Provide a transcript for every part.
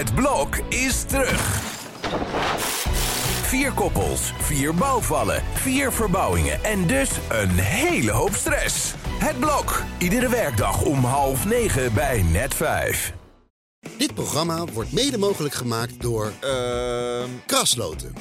Het blok is terug. Vier koppels, vier bouwvallen, vier verbouwingen en dus een hele hoop stress. Het blok, iedere werkdag om half negen bij net vijf. Dit programma wordt mede mogelijk gemaakt door Ehm Krasloten.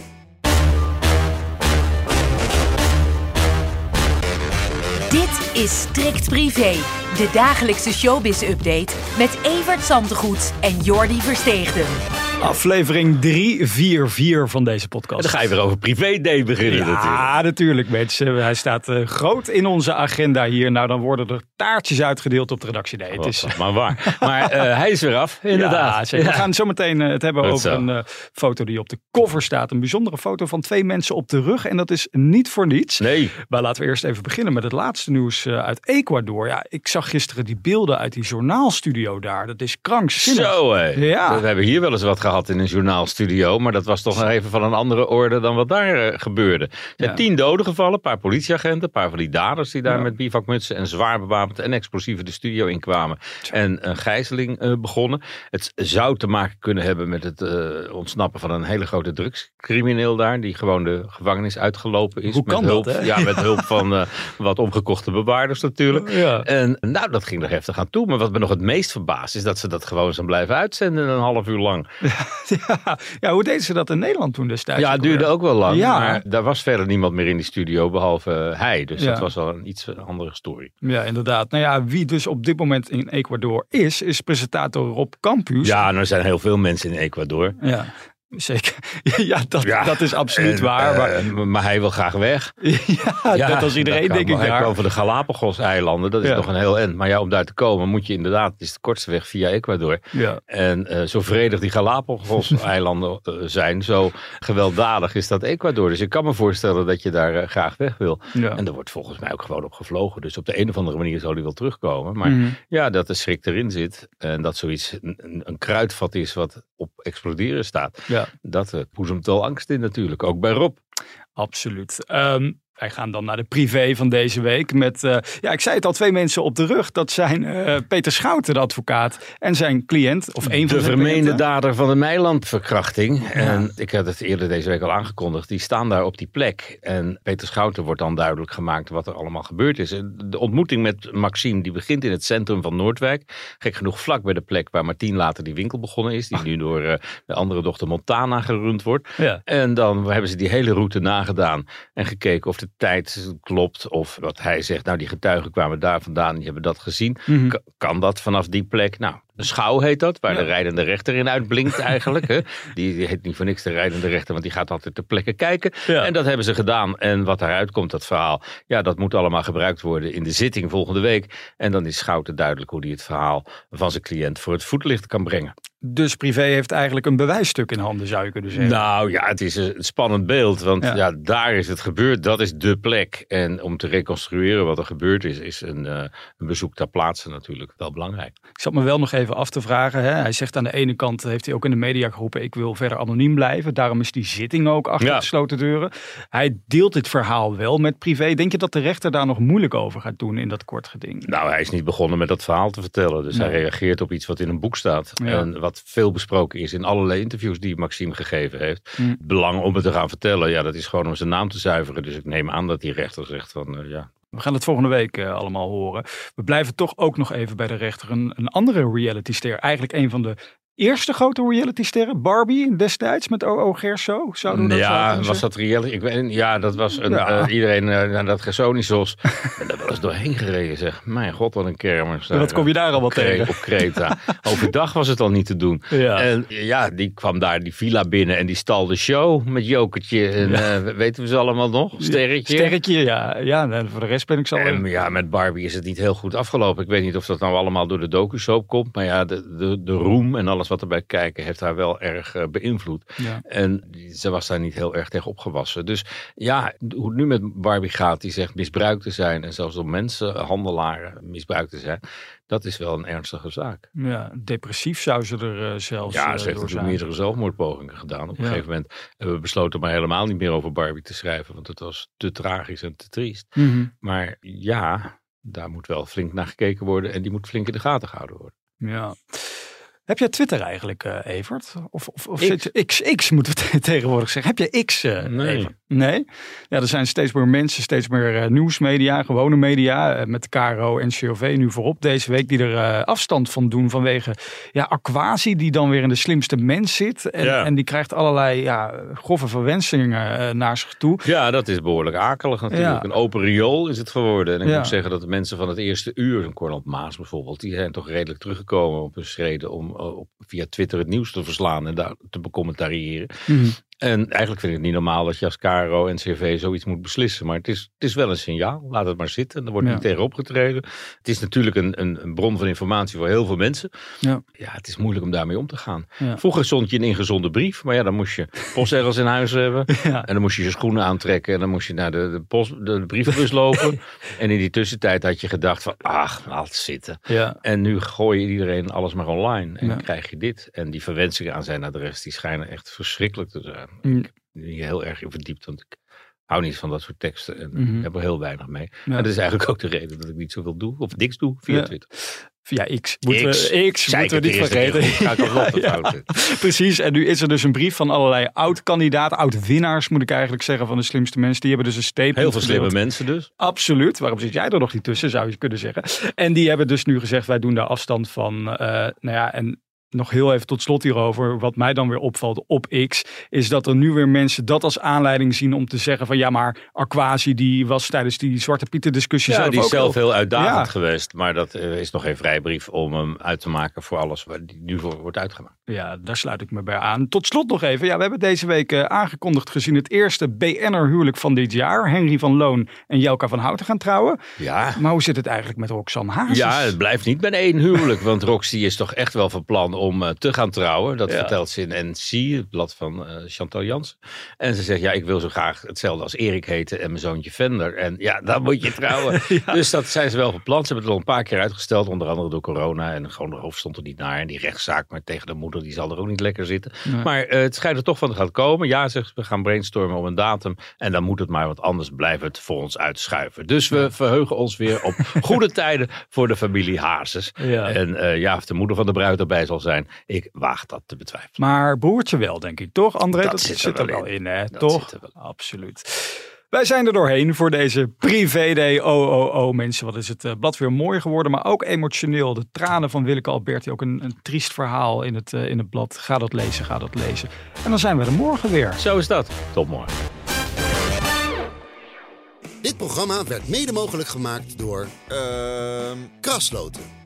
Dit is Strikt Privé, de dagelijkse showbiz-update met Evert Zantegoed en Jordi Versteegden. Aflevering 344 van deze podcast. dan ga je weer over privé-day beginnen natuurlijk. Ja, natuurlijk mensen. Hij staat eh, groot in onze agenda hier. Nou, dan worden er taartjes uitgedeeld op de redactie. Nee, het is... Oh, maar waar. Maar eh, hij is weer af, inderdaad. Ja. We Ja. gaan zo meteen eh, het hebben Goed over zo. een eh, foto die op de cover staat. Een bijzondere foto van twee mensen op de rug. En dat is niet voor niets. Nee, Maar laten we eerst even beginnen met het laatste nieuws eh, uit Ecuador. Ja, ik zag gisteren die beelden uit die journaalstudio daar. Dat is krankzinnig. zo hé. Ja. We hebben hier wel eens wat gehad in een journaalstudio. Maar dat was toch nog even van een andere orde dan wat daar eh, gebeurde. Er zijn Ja. tien doden gevallen, een paar politieagenten, een paar van die daders die daar Ja. met bivakmutsen en zwaar bewapend en explosieven de studio inkwamen. En een gijzeling eh, begonnen. Het zou te maken kunnen hebben met het eh, ontsnappen van een hele grote drugscrimineel daar. Die gewoon de gevangenis uitgelopen is. Hoe met kan hulp, dat, hè? Ja, met hulp van wat omgekochte bewaarders natuurlijk. Ja. En nou, dat ging er heftig aan toe. Maar wat me nog het meest verbaast is dat ze dat gewoon zijn blijven uitzenden een half uur lang. Ja, ja, hoe deden ze dat in Nederland toen destijds? Ja, het duurde ook wel lang. Ja. Maar daar was verder niemand meer in die studio behalve eh, hij. Dus Ja. dat was wel een iets andere story. Ja, inderdaad. Nou ja, wie dus op dit moment in Ecuador is, is presentator Rob Campus. Ja, en er zijn heel veel mensen in Ecuador. Ja, zeker. Ja, dat, Ja, dat is absoluut En, waar. Maar, eh, maar hij wil graag weg. ja, net als iedereen, dat denk ik daar. van de Galapagos-eilanden. Dat is Ja. nog een heel eind. Maar ja, om daar te komen moet je inderdaad... Het is de kortste weg via Ecuador. Ja. En eh, zo vredig die Galapagos-eilanden eh, zijn, zo gewelddadig is dat Ecuador. Dus ik kan me voorstellen dat je daar graag weg wil. Ja. En er wordt volgens mij ook gewoon op gevlogen. Dus op de een of andere manier zal hij wel terugkomen. Maar Mhm. ja, dat de schrik erin zit en dat zoiets een, een, kruidvat is wat exploderen staat. ja, Dat boezemt wel angst in natuurlijk, ook bij Rob. absoluut. Ehm, wij gaan dan naar de privé van deze week. Met, eh, ja, ik zei het al, twee mensen op de rug. Dat zijn eh, Peter Schouten, de advocaat, en zijn cliënt. Of een van de vermeende dader van de Meilandverkrachting. En ik had het eerder deze week al aangekondigd. Die staan daar op die plek. En Peter Schouten wordt dan duidelijk gemaakt wat er allemaal gebeurd is. De ontmoeting met Maxime die begint in het centrum van Noordwijk. Gek genoeg vlak bij de plek waar Martien later die winkel begonnen is. Die nu door eh, de andere dochter Montana gerund wordt. Ja. En dan hebben ze die hele route nagedaan. En gekeken of de tijd klopt. Of wat hij zegt. Nou die getuigen kwamen daar vandaan. Die hebben dat gezien. Mhm. Kan dat vanaf die plek? Nou, de schouw heet dat, waar Ja. de rijdende rechter in uitblinkt eigenlijk. Hè? Die, die heet niet voor niks de rijdende rechter, want die gaat altijd ter plekke kijken. Ja. En dat hebben ze gedaan. En wat daaruit komt, dat verhaal, ja, dat moet allemaal gebruikt worden in de zitting volgende week. En dan is Schouten duidelijk hoe hij het verhaal van zijn cliënt voor het voetlicht kan brengen. Dus privé heeft eigenlijk een bewijsstuk in handen, zou je kunnen zeggen. Nou ja, het is een spannend beeld, want Ja. ja. daar is het gebeurd. Dat is de plek. En om te reconstrueren wat er gebeurd is, is een, eh, een bezoek ter plaatse natuurlijk wel belangrijk. Ik zat me wel nog even af te vragen. Hè. Hij zegt aan de ene kant, heeft hij ook in de media geroepen, ik wil verder anoniem blijven. Daarom is die zitting ook achter Ja. gesloten deuren. Hij deelt dit verhaal wel met privé. Denk je dat de rechter daar nog moeilijk over gaat doen in dat kort geding? Nou, hij is niet begonnen met dat verhaal te vertellen. Dus hij reageert op iets wat in een boek staat. Ja. En wat veel besproken is in allerlei interviews die Maxime gegeven heeft. Het belang om het te gaan vertellen, ja, dat is gewoon om zijn naam te zuiveren. Dus ik neem aan dat die rechter zegt van, eh, ja, We gaan het volgende week eh, allemaal horen. We blijven toch ook nog even bij de rechter. Een, een andere reality-ster. Eigenlijk een van de eerste grote reality-sterren. Barbie destijds met O.O. Gerso. Zouden we dat ja, was dat reality? Ik weet, ja, dat was een, Ja. eh, iedereen eh, naar dat Gersonisos. en daar eens doorheen gereden, zeg. Mijn god, wat een kermis. En wat kom je daar al wat Op Cre- tegen? Op Kreta. Overdag was het al niet te doen. Ja. En ja, die kwam daar die villa binnen en die stal de show met Jokertje. En eh, weten we ze allemaal nog? Sterretje. Sterretje, ja. ja en voor de rest ben ik zo... En ja, met Barbie is het niet heel goed afgelopen. Ik weet niet of dat nou allemaal door de docu-soap komt. Maar ja, de, de, de roem en alles wat erbij kijken heeft haar wel erg eh, beïnvloed. Ja. En ze was daar niet heel erg tegen opgewassen. Dus ja, hoe het nu met Barbie gaat, die zegt misbruikt te zijn. En zelfs door mensenhandelaren misbruikt te zijn. Dat is wel een ernstige zaak. Ja, depressief zou ze er eh, zelfs Ja, eh, ze heeft natuurlijk meerdere zelfmoordpogingen gedaan. Op een Ja. gegeven moment hebben we besloten maar helemaal niet meer over Barbie te schrijven. Want het was te tragisch en te triest. Mhm. Maar ja, daar moet wel flink naar gekeken worden. En die moet flink in de gaten gehouden worden. Ja. Heb jij Twitter eigenlijk, uh, Evert? Of, of, of X. zit- X, X moeten we tegenwoordig zeggen. Heb je X, eh, Nee. Evert? Nee? Ja, er zijn steeds meer mensen, steeds meer eh, nieuwsmedia, gewone media, eh, met KRO en COV nu voorop deze week, die er eh, afstand van doen vanwege ja, Aquasi, die dan weer in de slimste mens zit. En, Ja. en die krijgt allerlei ja, grove verwensingen eh, naar zich toe. Ja, dat is behoorlijk akelig natuurlijk. Ja. Een open riool is het geworden. En ik Ja. moet zeggen dat de mensen van het eerste uur, zo'n Corland Maas bijvoorbeeld, die zijn toch redelijk teruggekomen op hun schreden om eh, op, via Twitter het nieuws te verslaan en daar te becommentariëren. En eigenlijk vind ik het niet normaal dat je als KRO en CV zoiets moet beslissen. Maar het is, het is wel een signaal. Laat het maar zitten. Er wordt Ja. niet tegen opgetreden. Het is natuurlijk een, een, een bron van informatie voor heel veel mensen. Ja. Ja, het is moeilijk om daarmee om te gaan. Ja. Vroeger stond je een ingezonde brief. Maar ja, dan moest je postzegels in huis hebben. Ja. En dan moest je je schoenen aantrekken. En dan moest je naar de, de, post, de, de brievenbus lopen. en in die tussentijd had je gedacht van, ach, laat het zitten. Ja. En nu gooi je iedereen alles maar online. En dan krijg je dit. En die verwensingen aan zijn adres, die schijnen echt verschrikkelijk te zijn. Mm. Ik ben hier heel erg in verdiept, want ik hou niet van dat soort teksten. En Mhm. heb er heel weinig mee. Ja. En dat is eigenlijk ook de reden dat ik niet zoveel doe. Of niks doe via Ja. Twitter. Via X. Moeten X. we, X moeten we niet vergeten. Ja. Precies, en nu is er dus een brief van allerlei oud-kandidaten, oud-winnaars moet ik eigenlijk zeggen, van de slimste mensen. Die hebben dus een statement Heel veel slimme gedeeld. mensen dus. Absoluut. Waarom zit jij er nog niet tussen, zou je kunnen zeggen. En die hebben dus nu gezegd, wij doen daar afstand van. eh, nou ja, en nog heel even tot slot hierover. Wat mij dan weer opvalt op X, is dat er nu weer mensen dat als aanleiding zien om te zeggen van ja, maar Aquasi die was tijdens die Zwarte Pieten discussie Ja, zelf die is zelf heel- uitdagend Ja. geweest. Maar dat eh, is nog geen vrijbrief om hem uit te maken voor alles waar die nu voor wordt uitgemaakt. Ja, daar sluit ik me bij aan. Tot slot nog even. Ja, we hebben deze week eh, aangekondigd gezien het eerste BN'er huwelijk van dit jaar. Henry van Loon en Jelka van Houten gaan trouwen. Ja, Maar hoe zit het eigenlijk met Roxanne Hazes? Ja, het blijft niet bij één huwelijk. Want Roxy is toch echt wel van plan om eh, te gaan trouwen. Dat Ja. vertelt ze in NC, het blad van eh, Chantal Jansen. En ze zegt, ja, ik wil zo graag hetzelfde als Erik heten en mijn zoontje Vender. En ja, dan moet je trouwen. Dus dat zijn ze wel plan. Ze hebben het al een paar keer uitgesteld, onder andere door corona. En gewoon de hoofd stond er niet naar. En die rechtszaak maar tegen de moeder, die zal er ook niet lekker zitten. Nee. Maar eh, het schijnt er toch van te gaan komen. Ja, zegt ze, we gaan brainstormen om een datum. En dan moet het maar, want anders blijft het voor ons uitschuiven. Dus we verheugen ons weer op goede tijden voor de familie Hazes. Ja. En ja, of de moeder van de bruid erbij zal zijn, ik waag dat te betwijfelen. Maar broertje wel, denk ik, toch? André, dat, Dat zit, zit er wel in, hè? Dat toch? zit er wel Absoluut. Wij zijn er doorheen voor deze privé-day. Oh, oh, oh, mensen, wat is het eh, blad weer mooi geworden, maar ook emotioneel. De tranen van Willeke Alberti, ook een, een triest verhaal in het, eh, in het blad. Ga dat lezen, ga dat lezen. En dan zijn we er morgen weer. Zo is dat. Tot morgen. Dit programma werd mede mogelijk gemaakt door Ehm Krasloten.